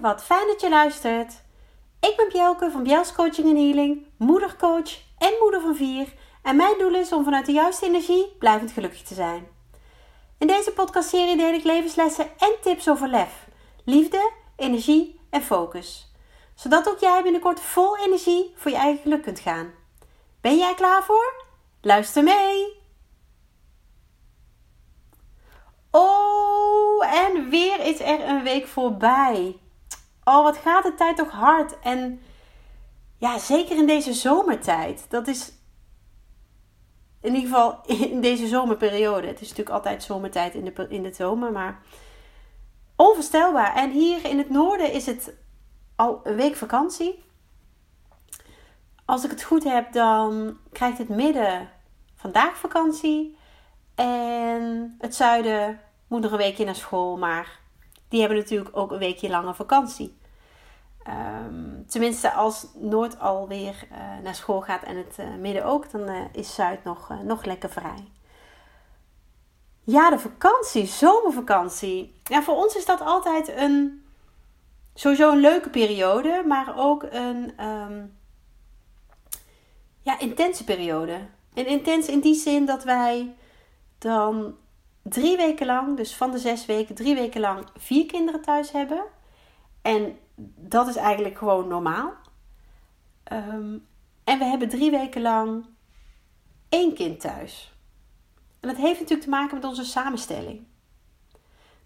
Wat fijn dat je luistert. Ik ben Bjelke van Bjels Coaching en Healing, moedercoach en moeder van vier. En mijn doel is om vanuit de juiste energie blijvend gelukkig te zijn. In deze podcastserie deel ik levenslessen en tips over lef, liefde, energie en focus. Zodat ook jij binnenkort vol energie voor je eigen geluk kunt gaan. Ben jij klaar voor? Luister mee! Oh, en weer is er een week voorbij. Oh, wat gaat de tijd toch hard. En ja, zeker in deze zomertijd. Dat is in ieder geval in deze zomerperiode. Het is natuurlijk altijd zomertijd in de, in de zomer, maar onvoorstelbaar. En hier in het noorden is het al een week vakantie. Als ik het goed heb, dan krijgt het midden vandaag vakantie. En het zuiden moet nog een weekje naar school, maar die hebben natuurlijk ook een weekje lange vakantie. Um, tenminste, als Noord alweer uh, naar school gaat en het uh, midden ook, dan uh, is Zuid nog, nog lekker vrij. Ja, de vakantie, zomervakantie. Ja, voor ons is dat altijd een, sowieso een leuke periode, maar ook een um, ja, intense periode. En intens in die zin dat wij dan drie weken lang, dus van de zes weken, drie weken lang vier kinderen thuis hebben. En dat is eigenlijk gewoon normaal. Um, en we hebben drie weken lang één kind thuis. En dat heeft natuurlijk te maken met onze samenstelling.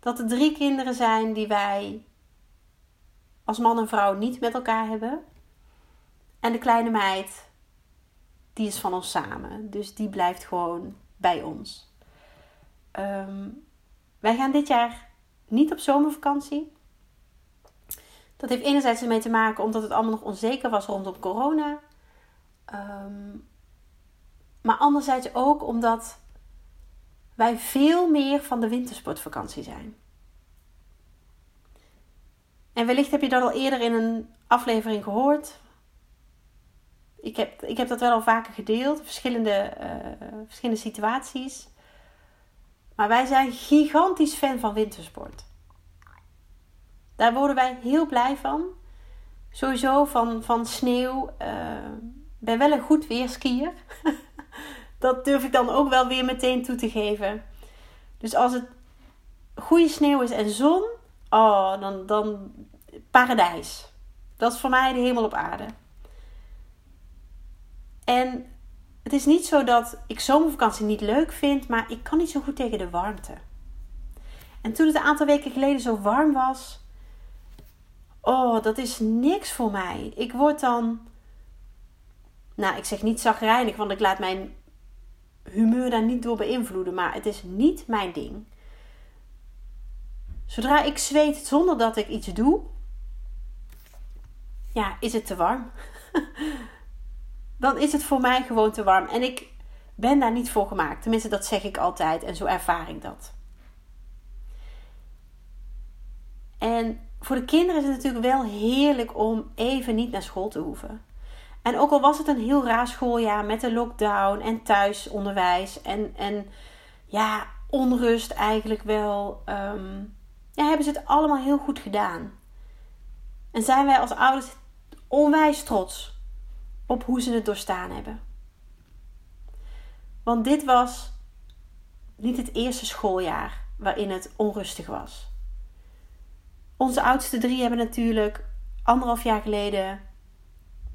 Dat er drie kinderen zijn die wij als man en vrouw niet met elkaar hebben. En de kleine meid, die is van ons samen. Dus die blijft gewoon bij ons. Um, wij gaan dit jaar niet op zomervakantie. Dat heeft enerzijds ermee te maken omdat het allemaal nog onzeker was rondom corona. Um, maar anderzijds ook omdat wij veel meer van de wintersportvakantie zijn. En wellicht heb je dat al eerder in een aflevering gehoord. Ik heb, ik heb dat wel al vaker gedeeld, verschillende, uh, verschillende situaties. Maar wij zijn gigantisch fan van wintersport. Daar worden wij heel blij van. Sowieso van, van sneeuw. Ik uh, ben wel een goed weerskier. dat durf ik dan ook wel weer meteen toe te geven. Dus als het goede sneeuw is en zon, oh, dan, dan paradijs. Dat is voor mij de hemel op aarde. En het is niet zo dat ik zomervakantie niet leuk vind, maar ik kan niet zo goed tegen de warmte. En toen het een aantal weken geleden zo warm was, oh, dat is niks voor mij. Ik word dan, nou, ik zeg niet zagrijnig, want ik laat mijn humeur daar niet door beïnvloeden, maar het is niet mijn ding. Zodra ik zweet zonder dat ik iets doe, ja, is het te warm. dan is het voor mij gewoon te warm. En ik ben daar niet voor gemaakt. Tenminste, dat zeg ik altijd en zo ervaar ik dat. En voor de kinderen is het natuurlijk wel heerlijk om even niet naar school te hoeven. En ook al was het een heel raar schooljaar met de lockdown en thuisonderwijs en, en ja, onrust eigenlijk wel, um, ja, hebben ze het allemaal heel goed gedaan. En zijn wij als ouders onwijs trots op hoe ze het doorstaan hebben. Want dit was niet het eerste schooljaar waarin het onrustig was. Onze oudste drie hebben natuurlijk anderhalf jaar geleden,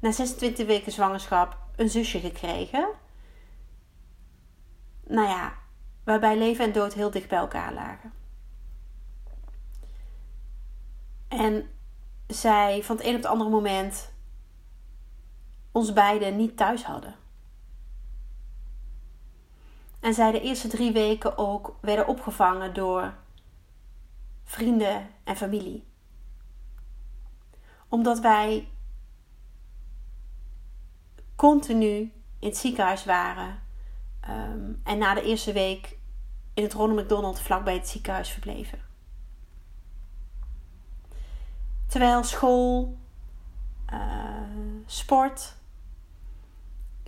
na 26 weken zwangerschap, een zusje gekregen. Nou ja, waarbij leven en dood heel dicht bij elkaar lagen. En zij van het een op het andere moment ons beiden niet thuis hadden. En zij de eerste drie weken ook werden opgevangen door vrienden en familie. Omdat wij continu in het ziekenhuis waren. Um, en na de eerste week in het Ronald McDonald vlakbij het ziekenhuis verbleven. Terwijl school, uh, sport,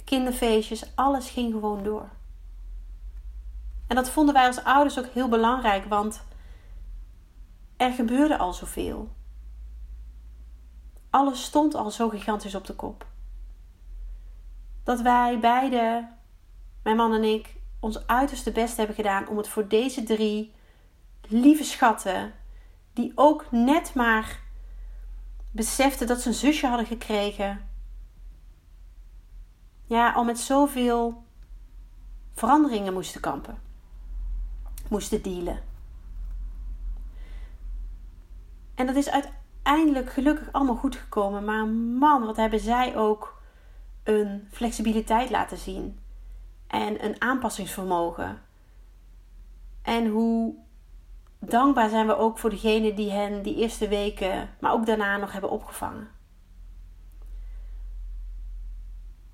kinderfeestjes, alles ging gewoon door. En dat vonden wij als ouders ook heel belangrijk, want er gebeurde al zoveel. alles stond al zo gigantisch op de kop. Dat wij beide, mijn man en ik, ons uiterste best hebben gedaan om het voor deze drie lieve schatten, die ook net maar beseften dat ze een zusje hadden gekregen, ja, al met zoveel veranderingen moesten kampen, moesten dealen. En dat is uiteindelijk gelukkig allemaal goed gekomen. Maar man, wat hebben zij ook een flexibiliteit laten zien. En een aanpassingsvermogen. En hoe dankbaar zijn we ook voor degene die hen die eerste weken, maar ook daarna nog hebben opgevangen.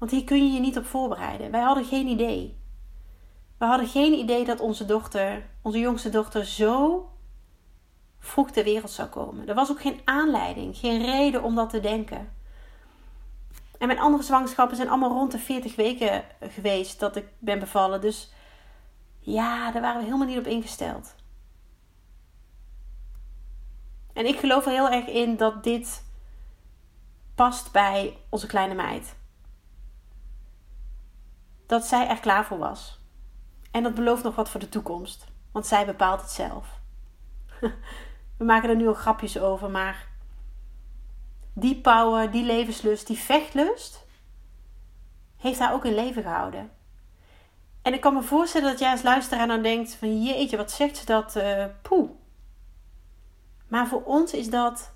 Want hier kun je je niet op voorbereiden. Wij hadden geen idee. We hadden geen idee dat onze dochter, onze jongste dochter, zo vroeg ter wereld zou komen. Er was ook geen aanleiding, geen reden om dat te denken. En mijn andere zwangerschappen zijn allemaal rond de 40 weken geweest dat ik ben bevallen. Dus ja, daar waren we helemaal niet op ingesteld. En ik geloof er heel erg in dat dit past bij onze kleine meid. Dat zij er klaar voor was. En dat belooft nog wat voor de toekomst, want zij bepaalt het zelf. We maken er nu al grapjes over, maar die power, die levenslust, die vechtlust, heeft haar ook in leven gehouden. En ik kan me voorstellen dat jij als luisteraar dan denkt van jeetje, wat zegt ze dat uh, poeh. Maar voor ons is dat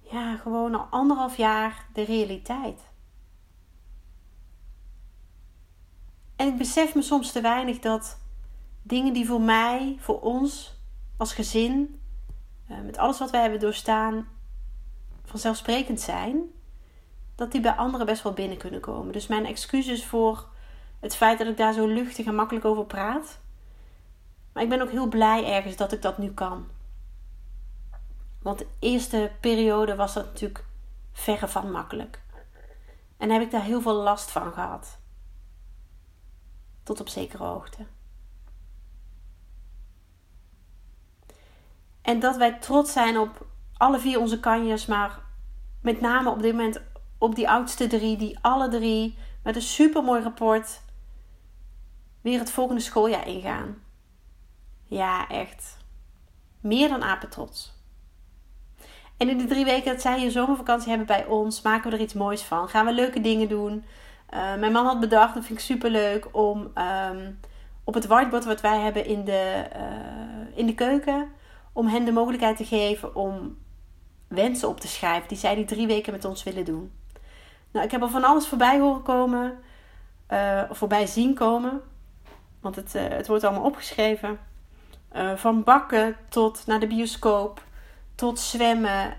ja, gewoon al anderhalf jaar de realiteit. En ik besef me soms te weinig dat dingen die voor mij, voor ons als gezin, eh, met alles wat wij hebben doorstaan, vanzelfsprekend zijn, dat die bij anderen best wel binnen kunnen komen. Dus mijn excuses voor het feit dat ik daar zo luchtig en makkelijk over praat. Maar ik ben ook heel blij ergens dat ik dat nu kan. Want de eerste periode was dat natuurlijk verre van makkelijk. En heb ik daar heel veel last van gehad. Tot op zekere hoogte. En dat wij trots zijn op alle vier onze kanjes, maar met name op dit moment op die oudste drie, die alle drie met een supermooi rapport weer het volgende schooljaar ingaan. Ja, echt. Meer dan apetrots. En in de drie weken dat zij hier zomervakantie hebben bij ons, maken we er iets moois van. Gaan we leuke dingen doen. Uh, mijn man had bedacht, dat vind ik super leuk, om um, op het whiteboard wat wij hebben in de, uh, in de keuken om hen de mogelijkheid te geven om wensen op te schrijven die zij die drie weken met ons willen doen. Nou, ik heb er van alles voorbij horen komen, uh, of voorbij zien komen, want het, het wordt allemaal opgeschreven. Van bakken tot naar de bioscoop, tot zwemmen,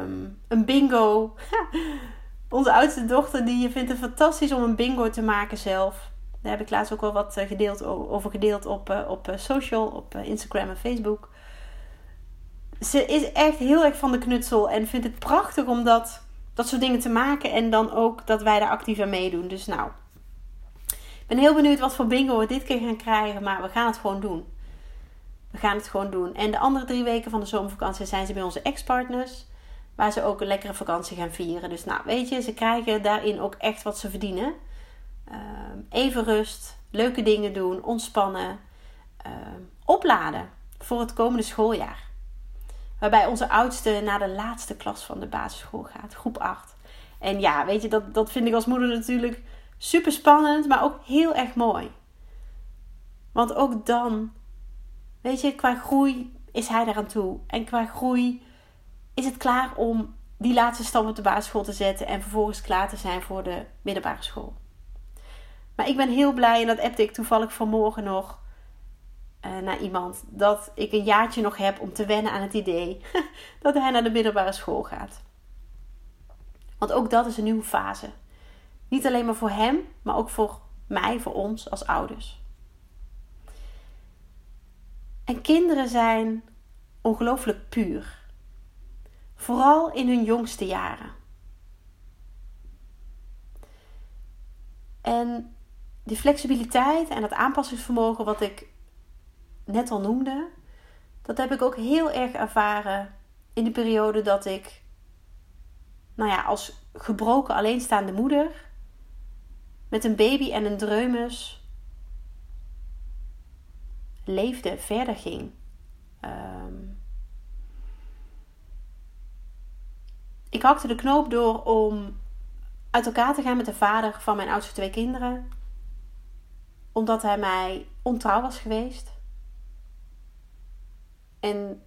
um, een bingo. Onze oudste dochter die vindt het fantastisch om een bingo te maken zelf. Daar heb ik laatst ook wel wat gedeeld, over gedeeld op, op social, op Instagram en Facebook ze is echt heel erg van de knutsel en vindt het prachtig om dat, dat soort dingen te maken. En dan ook dat wij daar actief aan meedoen. Dus nou, ik ben heel benieuwd wat voor bingo we dit keer gaan krijgen. Maar we gaan het gewoon doen. We gaan het gewoon doen. En de andere drie weken van de zomervakantie zijn ze bij onze ex-partners. Waar ze ook een lekkere vakantie gaan vieren. Dus nou, weet je, ze krijgen daarin ook echt wat ze verdienen. Ehm, even rust, leuke dingen doen, ontspannen, ehm, opladen voor het komende schooljaar. Waarbij onze oudste naar de laatste klas van de basisschool gaat, groep 8. En ja, weet je, dat, dat vind ik als moeder natuurlijk super spannend, maar ook heel erg mooi. Want ook dan, weet je, qua groei is hij eraan toe. En qua groei is het klaar om die laatste stap op de basisschool te zetten en vervolgens klaar te zijn voor de middelbare school. Maar ik ben heel blij en dat appte ik toevallig vanmorgen nog uh, naar iemand dat ik een jaartje nog heb om te wennen aan het idee dat hij naar de middelbare school gaat. Want ook dat is een nieuwe fase. Niet alleen maar voor hem, maar ook voor mij, voor ons als ouders. En kinderen zijn ongelooflijk puur. Vooral in hun jongste jaren. En die flexibiliteit en dat aanpassingsvermogen wat ik net al noemde, dat heb ik ook heel erg ervaren in de periode dat ik nou ja, als gebroken alleenstaande moeder met een baby en een dreumes leefde, verder ging. Ehm, ik hakte de knoop door om uit elkaar te gaan met de vader van mijn oudste twee kinderen. Omdat hij mij ontrouw was geweest. En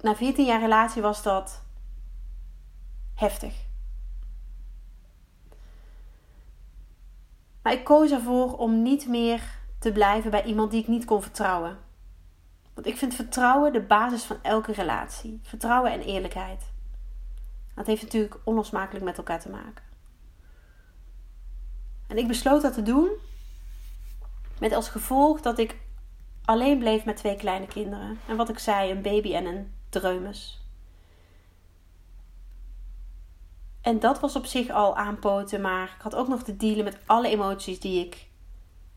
na 14 jaar relatie was dat heftig. Maar ik koos ervoor om niet meer te blijven bij iemand die ik niet kon vertrouwen. Want ik vind vertrouwen de basis van elke relatie. Vertrouwen en eerlijkheid. Dat heeft natuurlijk onlosmakelijk met elkaar te maken. En ik besloot dat te doen. Met als gevolg dat ik alleen bleef met twee kleine kinderen. En wat ik zei, een baby en een dreumes. En dat was op zich al aanpoten, maar ik had ook nog te dealen met alle emoties die ik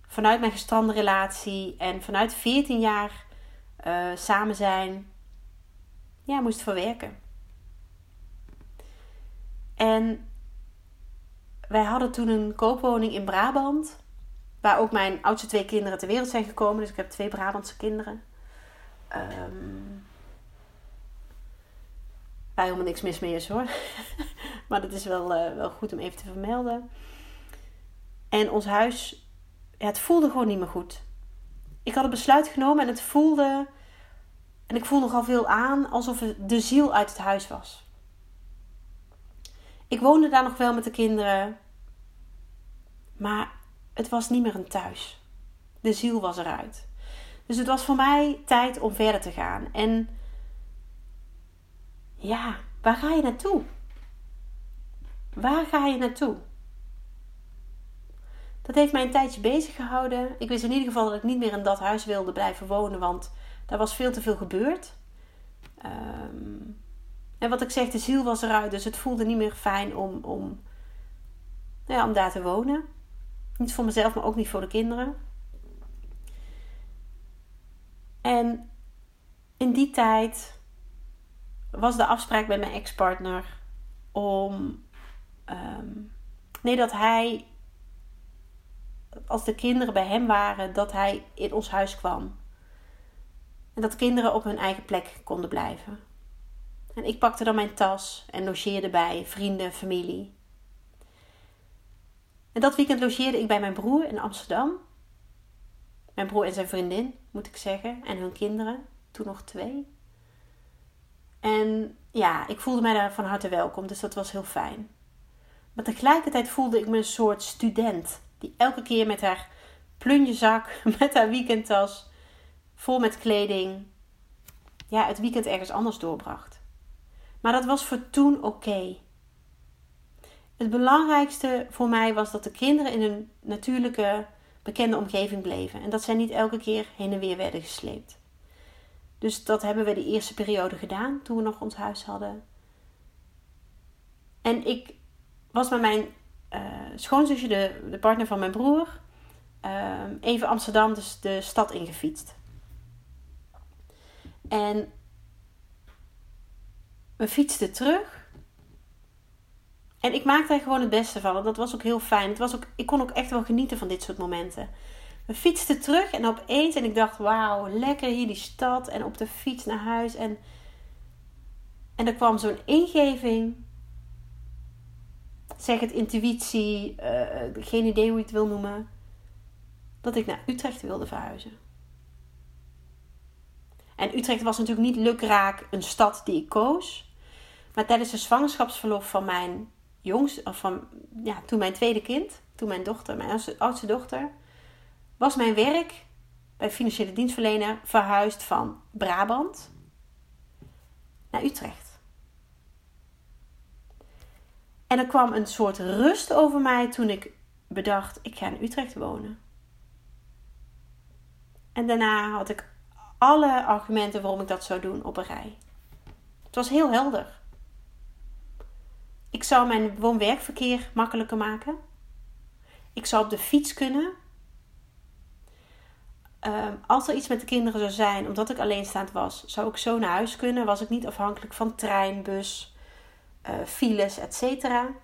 vanuit mijn gestrande relatie en vanuit 14 jaar uh, samen zijn, ja, moest verwerken. En wij hadden toen een koopwoning in Brabant, waar ook mijn oudste twee kinderen ter wereld zijn gekomen. Dus ik heb twee Brabantse kinderen. Um, waar helemaal niks mis mee is hoor. maar dat is wel, uh, wel goed om even te vermelden. En ons huis, het voelde gewoon niet meer goed. Ik had het besluit genomen en het voelde, en ik voelde nogal veel aan, alsof de ziel uit het huis was. Ik woonde daar nog wel met de kinderen, maar het was niet meer een thuis. De ziel was eruit. Dus het was voor mij tijd om verder te gaan. En ja, waar ga je naartoe? Waar ga je naartoe? Dat heeft mij een tijdje bezig gehouden. Ik wist in ieder geval dat ik niet meer in dat huis wilde blijven wonen, want daar was veel te veel gebeurd. Ehm, en wat ik zeg, de ziel was eruit, dus het voelde niet meer fijn om, om, nou ja, om daar te wonen. Niet voor mezelf, maar ook niet voor de kinderen. En in die tijd was de afspraak met mijn ex-partner om. Um, nee, dat hij. Als de kinderen bij hem waren, dat hij in ons huis kwam. En dat kinderen op hun eigen plek konden blijven. En ik pakte dan mijn tas en logeerde bij vrienden, familie. En dat weekend logeerde ik bij mijn broer in Amsterdam. Mijn broer en zijn vriendin, moet ik zeggen. En hun kinderen, toen nog twee. En ja, ik voelde mij daar van harte welkom, dus dat was heel fijn. Maar tegelijkertijd voelde ik me een soort student die elke keer met haar plunjezak, met haar weekendtas, vol met kleding, ja, het weekend ergens anders doorbracht. Maar dat was voor toen oké. Het belangrijkste voor mij was dat de kinderen in hun natuurlijke, bekende omgeving bleven en dat zij niet elke keer heen en weer werden gesleept. Dus dat hebben we de eerste periode gedaan toen we nog ons huis hadden. En ik was met mijn uh, schoonzusje, de, de partner van mijn broer, uh, even Amsterdam, dus de stad ingefietst. En we fietsten terug. En ik maakte er gewoon het beste van. dat was ook heel fijn. Het was ook, ik kon ook echt wel genieten van dit soort momenten. We fietsten terug en opeens, en ik dacht, wauw, lekker hier die stad. En op de fiets naar huis. En, en er kwam zo'n ingeving. Zeg het intuïtie, uh, geen idee hoe je het wil noemen. Dat ik naar Utrecht wilde verhuizen. En Utrecht was natuurlijk niet lukraak een stad die ik koos. Maar tijdens de zwangerschapsverlof van mijn jongste, of van ja, toen mijn tweede kind, toen mijn dochter, mijn oudste dochter, was mijn werk bij financiële dienstverlener verhuisd van Brabant naar Utrecht. En er kwam een soort rust over mij toen ik bedacht: ik ga in Utrecht wonen. En daarna had ik alle argumenten waarom ik dat zou doen op een rij. Het was heel helder. Ik zou mijn woon-werkverkeer makkelijker maken. Ik zou op de fiets kunnen. Ehm, als er iets met de kinderen zou zijn, omdat ik alleenstaand was, zou ik zo naar huis kunnen. Was ik niet afhankelijk van trein, bus, uh, files, etc. En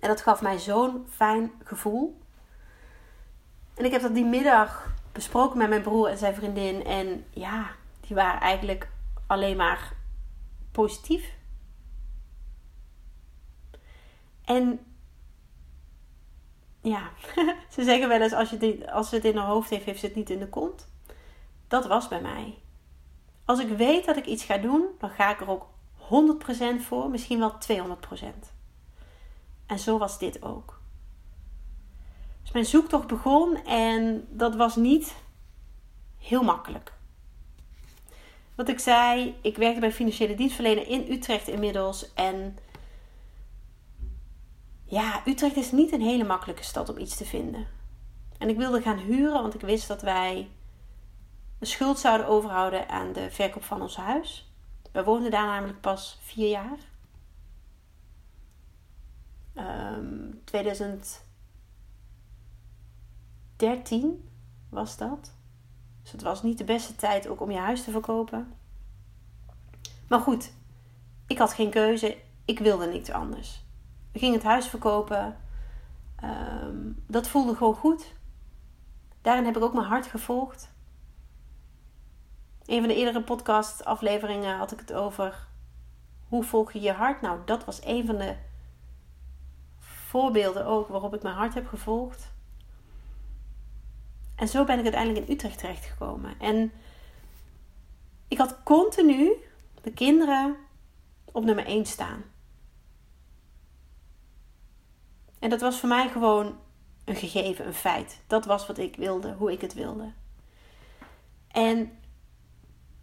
dat gaf mij zo'n fijn gevoel. En ik heb dat die middag besproken met mijn broer en zijn vriendin. En ja, die waren eigenlijk alleen maar positief. En ja, ze zeggen wel eens: als, je dit, als ze het in haar hoofd heeft, heeft ze het niet in de kont. Dat was bij mij. Als ik weet dat ik iets ga doen, dan ga ik er ook 100% voor, misschien wel 200%. En zo was dit ook. Dus mijn zoektocht begon en dat was niet heel makkelijk. Wat ik zei, ik werkte bij financiële dienstverlener in Utrecht inmiddels. En ja, Utrecht is niet een hele makkelijke stad om iets te vinden. En ik wilde gaan huren, want ik wist dat wij een schuld zouden overhouden aan de verkoop van ons huis. We woonden daar namelijk pas vier jaar. Um, 2013 was dat. Dus het was niet de beste tijd ook om je huis te verkopen. Maar goed, ik had geen keuze. Ik wilde niks anders. We gingen het huis verkopen. Ehm, dat voelde gewoon goed. Daarin heb ik ook mijn hart gevolgd. Een van de eerdere podcast afleveringen had ik het over hoe volg je je hart. Nou, dat was een van de voorbeelden ook waarop ik mijn hart heb gevolgd. En zo ben ik uiteindelijk in Utrecht terechtgekomen. En ik had continu de kinderen op nummer 1 staan. En dat was voor mij gewoon een gegeven, een feit. Dat was wat ik wilde, hoe ik het wilde. En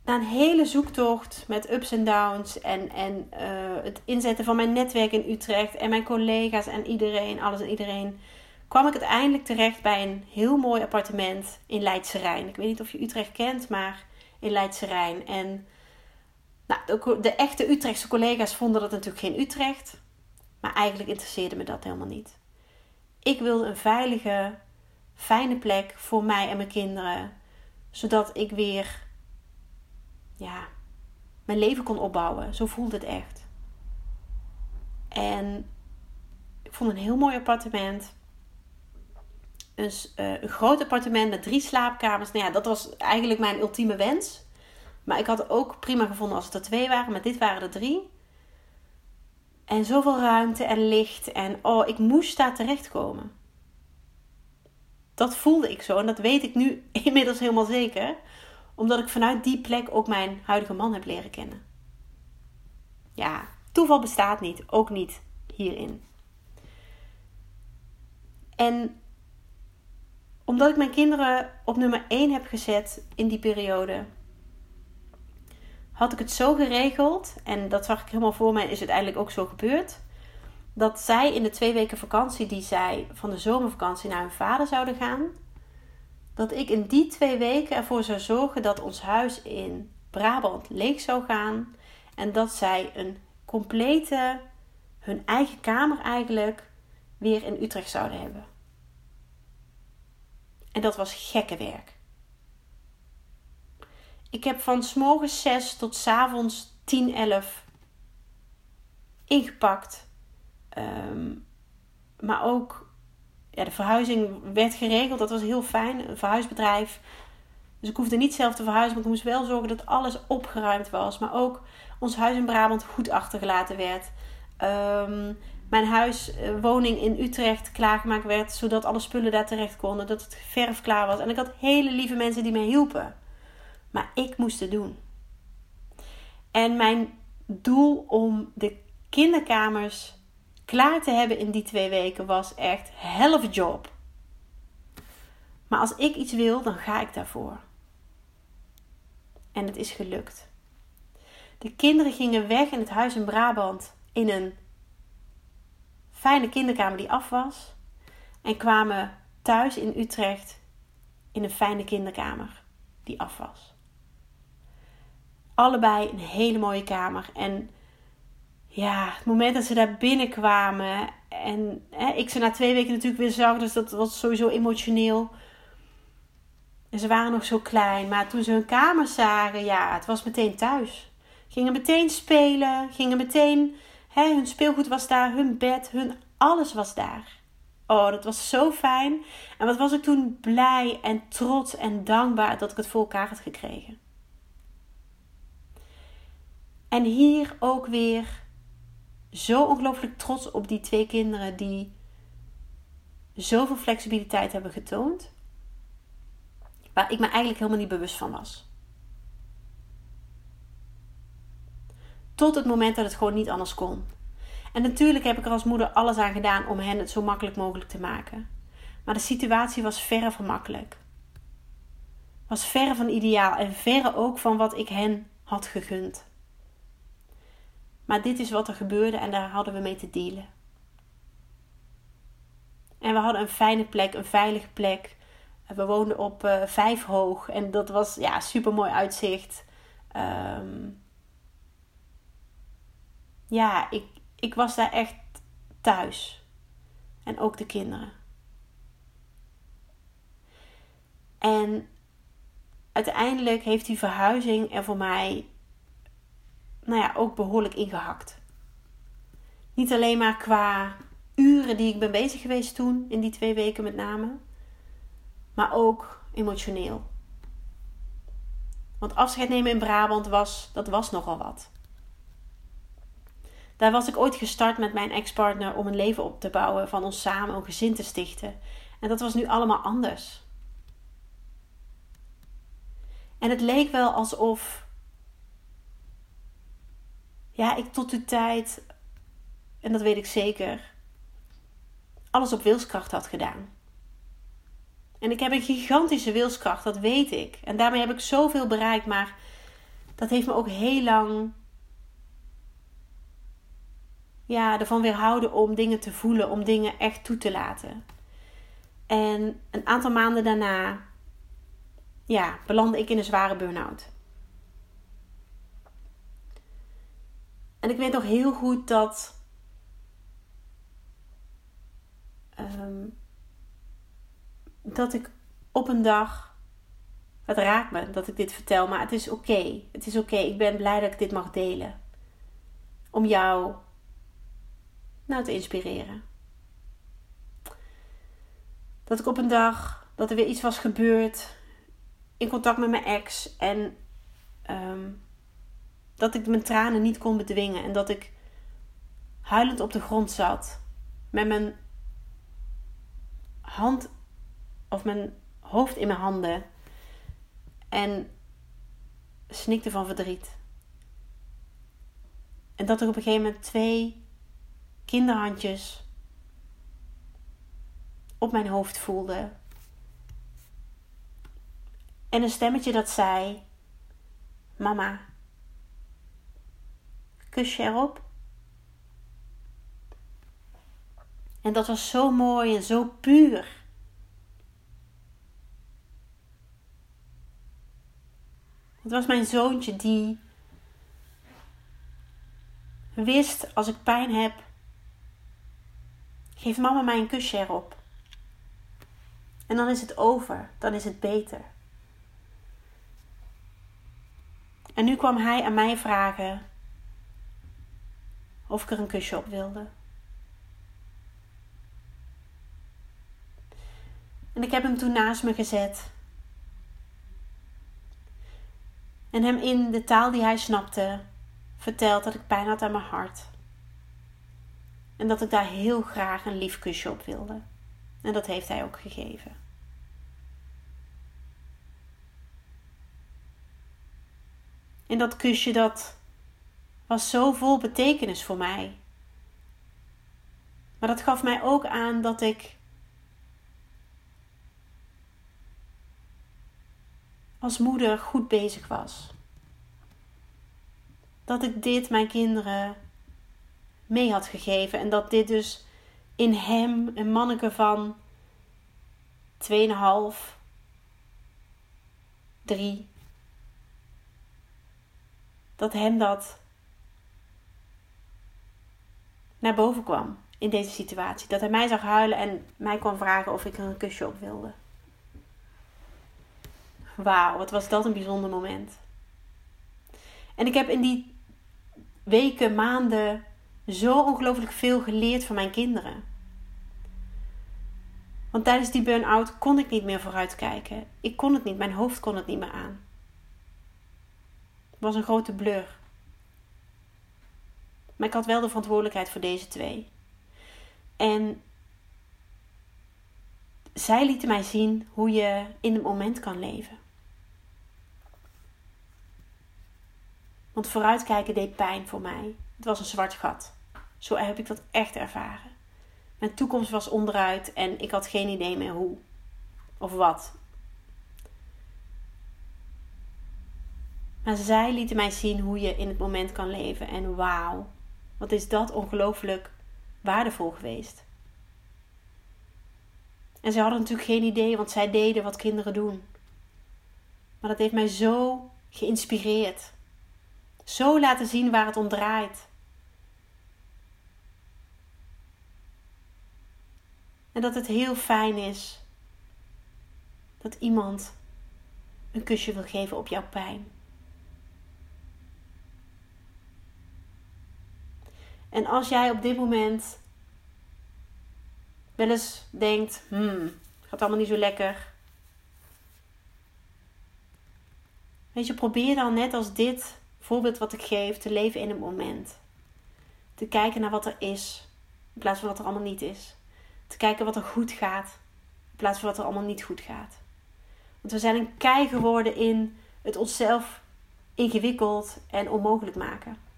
na een hele zoektocht met ups en downs en, en uh, het inzetten van mijn netwerk in Utrecht en mijn collega's en iedereen, alles en iedereen, kwam ik uiteindelijk terecht bij een heel mooi appartement in Leidse Rijn. Ik weet niet of je Utrecht kent, maar in Leidse Rijn. En nou, de, de echte Utrechtse collega's vonden dat natuurlijk geen Utrecht, maar eigenlijk interesseerde me dat helemaal niet. Ik wilde een veilige, fijne plek voor mij en mijn kinderen, zodat ik weer ja, mijn leven kon opbouwen. Zo voelde het echt. En ik vond een heel mooi appartement. Een, uh, een groot appartement met drie slaapkamers. Nou ja, dat was eigenlijk mijn ultieme wens. Maar ik had het ook prima gevonden als het er twee waren. Maar dit waren er drie. En zoveel ruimte en licht. En oh, ik moest daar terechtkomen. Dat voelde ik zo. En dat weet ik nu inmiddels helemaal zeker omdat ik vanuit die plek ook mijn huidige man heb leren kennen. Ja, toeval bestaat niet, ook niet hierin. En omdat ik mijn kinderen op nummer 1 heb gezet in die periode, had ik het zo geregeld, en dat zag ik helemaal voor mij, is uiteindelijk ook zo gebeurd, dat zij in de twee weken vakantie die zij van de zomervakantie naar hun vader zouden gaan, dat ik in die twee weken ervoor zou zorgen dat ons huis in Brabant leeg zou gaan. En dat zij een complete, hun eigen kamer eigenlijk, weer in Utrecht zouden hebben. En dat was gekke werk. Ik heb van s morgens 6 tot s avonds 10, 11 ingepakt. Ehm, maar ook ja, de verhuizing werd geregeld. Dat was heel fijn. Een verhuisbedrijf. Dus ik hoefde niet zelf te verhuizen. Maar ik moest wel zorgen dat alles opgeruimd was. Maar ook ons huis in Brabant goed achtergelaten werd. Um, mijn huis, eh, woning in Utrecht klaargemaakt werd. Zodat alle spullen daar terecht konden. Dat het verf klaar was. En ik had hele lieve mensen die mij hielpen. Maar ik moest het doen. En mijn doel om de kinderkamers klaar te hebben in die twee weken was echt a job. Maar als ik iets wil, dan ga ik daarvoor. En het is gelukt. De kinderen gingen weg in het huis in Brabant in een fijne kinderkamer die af was. En kwamen thuis in Utrecht in een fijne kinderkamer die af was. Allebei een hele mooie kamer. En ja, het moment dat ze daar binnenkwamen. En hè, ik ze na twee weken natuurlijk weer zag. Dus dat was sowieso emotioneel. En ze waren nog zo klein. Maar toen ze hun kamer zagen, ja, het was meteen thuis. Gingen meteen spelen. Gingen meteen Hè, hun speelgoed was daar, hun bed, hun alles was daar. Oh, dat was zo fijn. En wat was ik toen blij en trots en dankbaar dat ik het voor elkaar had gekregen. En hier ook weer zo ongelooflijk trots op die twee kinderen die zoveel flexibiliteit hebben getoond. Waar ik me eigenlijk helemaal niet bewust van was. Tot het moment dat het gewoon niet anders kon. En natuurlijk heb ik er als moeder alles aan gedaan om hen het zo makkelijk mogelijk te maken. Maar de situatie was verre van makkelijk. Was verre van ideaal en verre ook van wat ik hen had gegund. Maar dit is wat er gebeurde en daar hadden we mee te dealen. En we hadden een fijne plek, een veilige plek. We woonden op uh, vijf hoog en dat was ja, super mooi uitzicht. Um, ja, ik, ik was daar echt thuis. En ook de kinderen. En uiteindelijk heeft die verhuizing er voor mij nou ja, ook behoorlijk ingehakt. Niet alleen maar qua uren die ik ben bezig geweest toen, in die twee weken met name, maar ook emotioneel. Want afscheid nemen in Brabant was, dat was nogal wat. Daar was ik ooit gestart met mijn ex-partner om een leven op te bouwen, van ons samen een gezin te stichten. En dat was nu allemaal anders. En het leek wel alsof ja, ik tot die tijd, en dat weet ik zeker, alles op wilskracht had gedaan. En ik heb een gigantische wilskracht, dat weet ik. En daarmee heb ik zoveel bereikt, maar dat heeft me ook heel lang ja, ervan weerhouden om dingen te voelen, om dingen echt toe te laten. En een aantal maanden daarna, ja, belandde ik in een zware burn-out. En ik weet nog heel goed dat. Ehm, dat ik op een dag. Het raakt me dat ik dit vertel, maar het is oké. Het is oké. Ik ben blij dat ik dit mag delen. Om jou nou te inspireren. Dat ik op een dag dat er weer iets was gebeurd in contact met mijn ex en um, dat ik mijn tranen niet kon bedwingen en dat ik huilend op de grond zat met mijn hand of mijn hoofd in mijn handen en snikte van verdriet. En dat ik op een gegeven moment twee kinderhandjes op mijn hoofd voelde. En een stemmetje dat zei: Mama, kusje erop. En dat was zo mooi en zo puur. Het was mijn zoontje die wist als ik pijn heb, geeft mama mij een kusje erop. En dan is het over, dan is het beter. En nu kwam hij aan mij vragen of ik er een kusje op wilde. En ik heb hem toen naast me gezet. En hem in de taal die hij snapte verteld dat ik pijn had aan mijn hart. En dat ik daar heel graag een lief kusje op wilde. En dat heeft hij ook gegeven. En dat kusje dat was zo vol betekenis voor mij. Maar dat gaf mij ook aan dat ik als moeder goed bezig was. Dat ik dit mijn kinderen mee had gegeven en dat dit dus in hem, een manneke van 2,5, 3, dat hem dat naar boven kwam in deze situatie. Dat hij mij zag huilen en mij kwam vragen of ik er een kusje op wilde. Wauw, wat was dat een bijzonder moment. En ik heb in die weken, maanden zo ongelooflijk veel geleerd van mijn kinderen. Want tijdens die burn-out kon ik niet meer vooruitkijken. Ik kon het niet, mijn hoofd kon het niet meer aan. Het was een grote blur. Maar ik had wel de verantwoordelijkheid voor deze twee. En zij lieten mij zien hoe je in het moment kan leven. Want vooruitkijken deed pijn voor mij. Het was een zwart gat. Zo heb ik dat echt ervaren. Mijn toekomst was onderuit en ik had geen idee meer hoe of wat. Maar zij lieten mij zien hoe je in het moment kan leven. En wauw, wat is dat ongelooflijk waardevol geweest. En ze hadden natuurlijk geen idee, want zij deden wat kinderen doen. Maar dat heeft mij zo geïnspireerd. Zo laten zien waar het om draait. En dat het heel fijn is dat iemand een kusje wil geven op jouw pijn. En als jij op dit moment wel eens denkt: hmm, gaat allemaal niet zo lekker. Weet je, probeer dan net als dit voorbeeld wat ik geef te leven in het moment. Te kijken naar wat er is, in plaats van wat er allemaal niet is. Te kijken wat er goed gaat, in plaats van wat er allemaal niet goed gaat. Want we zijn een kei geworden in het onszelf ingewikkeld en onmogelijk maken.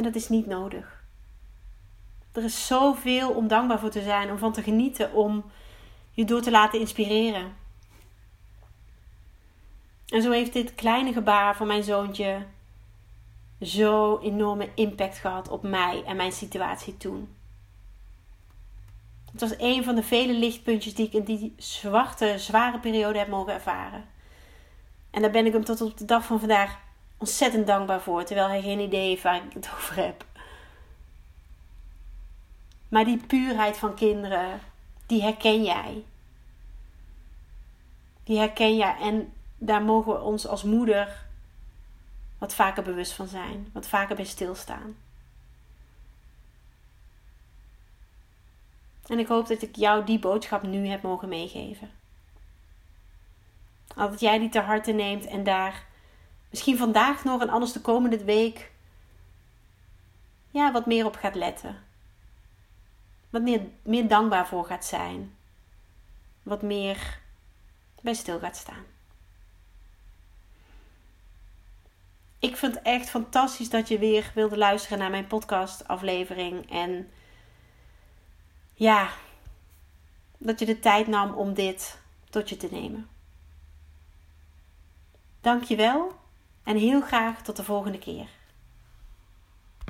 En dat is niet nodig. Er is zoveel om dankbaar voor te zijn, om van te genieten, om je door te laten inspireren. En zo heeft dit kleine gebaar van mijn zoontje zo enorme impact gehad op mij en mijn situatie toen. Het was een van de vele lichtpuntjes die ik in die zwarte, zware periode heb mogen ervaren. En daar ben ik hem tot op de dag van vandaag ontzettend dankbaar voor, terwijl hij geen idee heeft waar ik het over heb. Maar die puurheid van kinderen, die herken jij. Die herken jij en daar mogen we ons als moeder wat vaker bewust van zijn, wat vaker bij stilstaan. En ik hoop dat ik jou die boodschap nu heb mogen meegeven. Dat jij die ter harte neemt en daar misschien vandaag nog en anders de komende week ja, wat meer op gaat letten. Wat meer, meer dankbaar voor gaat zijn. Wat meer bij stil gaat staan. Ik vind het echt fantastisch dat je weer wilde luisteren naar mijn podcast aflevering. En ja, dat je de tijd nam om dit tot je te nemen. Dank je wel en heel graag tot de volgende keer.